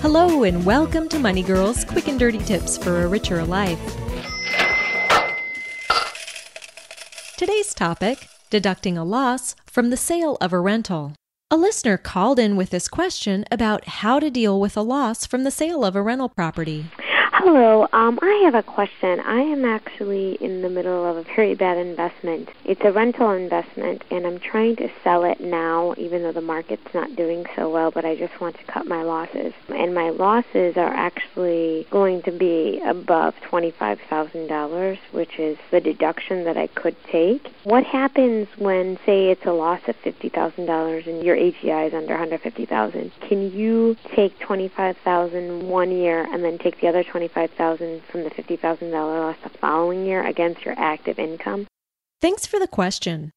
Hello and welcome to Money Girls Quick and Dirty Tips for a Richer Life. Today's topic deducting a loss from the sale of a rental. A listener called in with this question about how to deal with a loss from the sale of a rental property. Hello, um, I have a question. I am actually in the middle of a very bad investment. It's a rental investment, and I'm trying to sell it now, even though the market's not doing so well, but I just want to cut my losses. And my losses are actually going to be above $25,000, which is the deduction that I could take. What happens when, say, it's a loss of $50,000 and your AGI is under 150000 Can you take $25,000 one year and then take the other 25 25,000 from the $50,000 loss the following year against your active income? Thanks for the question.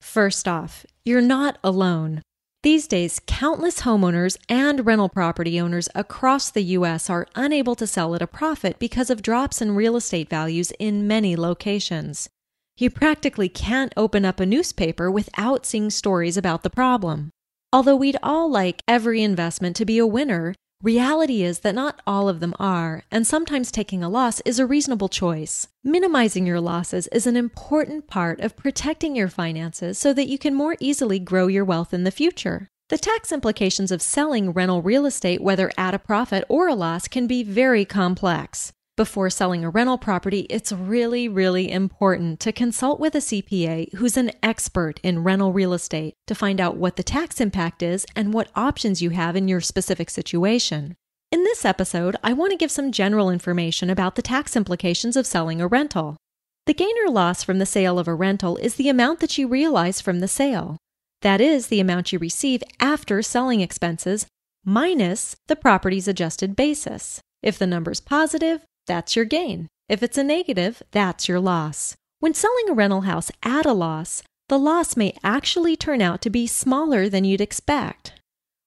First off, you're not alone. These days, countless homeowners and rental property owners across the U.S. are unable to sell at a profit because of drops in real estate values in many locations. You practically can't open up a newspaper without seeing stories about the problem. Although we'd all like every investment to be a winner, Reality is that not all of them are, and sometimes taking a loss is a reasonable choice. Minimizing your losses is an important part of protecting your finances so that you can more easily grow your wealth in the future. The tax implications of selling rental real estate, whether at a profit or a loss, can be very complex. Before selling a rental property, it's really, really important to consult with a CPA who's an expert in rental real estate to find out what the tax impact is and what options you have in your specific situation. In this episode, I want to give some general information about the tax implications of selling a rental. The gain or loss from the sale of a rental is the amount that you realize from the sale. That is, the amount you receive after selling expenses minus the property's adjusted basis. If the number's positive, that's your gain. If it's a negative, that's your loss. When selling a rental house at a loss, the loss may actually turn out to be smaller than you'd expect.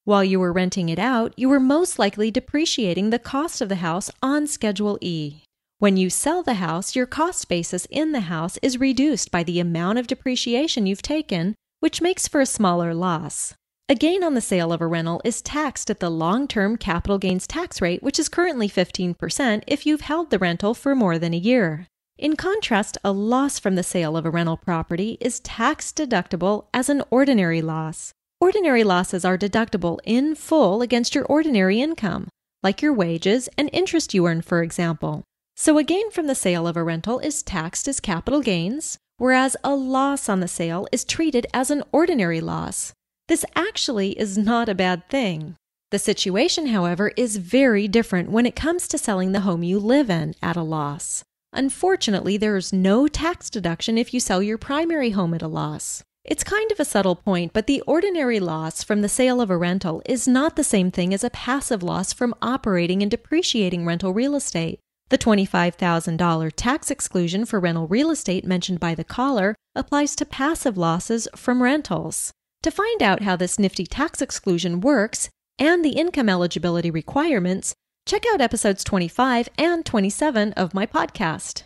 While you were renting it out, you were most likely depreciating the cost of the house on Schedule E. When you sell the house, your cost basis in the house is reduced by the amount of depreciation you've taken, which makes for a smaller loss. A gain on the sale of a rental is taxed at the long term capital gains tax rate, which is currently 15% if you've held the rental for more than a year. In contrast, a loss from the sale of a rental property is tax deductible as an ordinary loss. Ordinary losses are deductible in full against your ordinary income, like your wages and interest you earn, for example. So a gain from the sale of a rental is taxed as capital gains, whereas a loss on the sale is treated as an ordinary loss. This actually is not a bad thing. The situation, however, is very different when it comes to selling the home you live in at a loss. Unfortunately, there is no tax deduction if you sell your primary home at a loss. It's kind of a subtle point, but the ordinary loss from the sale of a rental is not the same thing as a passive loss from operating and depreciating rental real estate. The $25,000 tax exclusion for rental real estate mentioned by the caller applies to passive losses from rentals. To find out how this nifty tax exclusion works and the income eligibility requirements, check out episodes 25 and 27 of my podcast.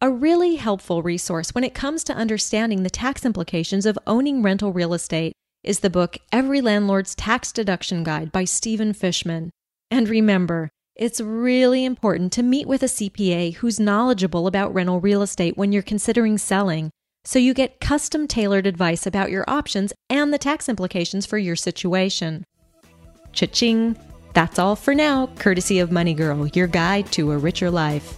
A really helpful resource when it comes to understanding the tax implications of owning rental real estate is the book Every Landlord's Tax Deduction Guide by Stephen Fishman. And remember, it's really important to meet with a CPA who's knowledgeable about rental real estate when you're considering selling so you get custom tailored advice about your options and the tax implications for your situation. Cha-ching! That's all for now, courtesy of Money Girl, your guide to a richer life.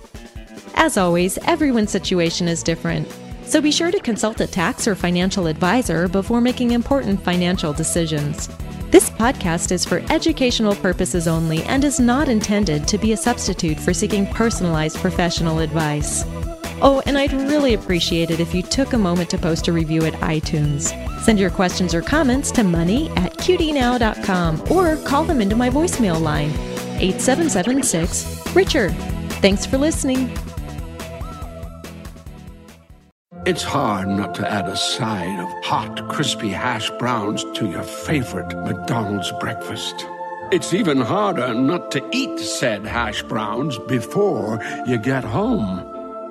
As always, everyone's situation is different, so be sure to consult a tax or financial advisor before making important financial decisions. This podcast is for educational purposes only and is not intended to be a substitute for seeking personalized professional advice. Oh, and I'd really appreciate it if you took a moment to post a review at iTunes. Send your questions or comments to money at qdnow.com or call them into my voicemail line, 8776 Richard. Thanks for listening. It's hard not to add a side of hot, crispy hash browns to your favorite McDonald's breakfast. It's even harder not to eat said hash browns before you get home.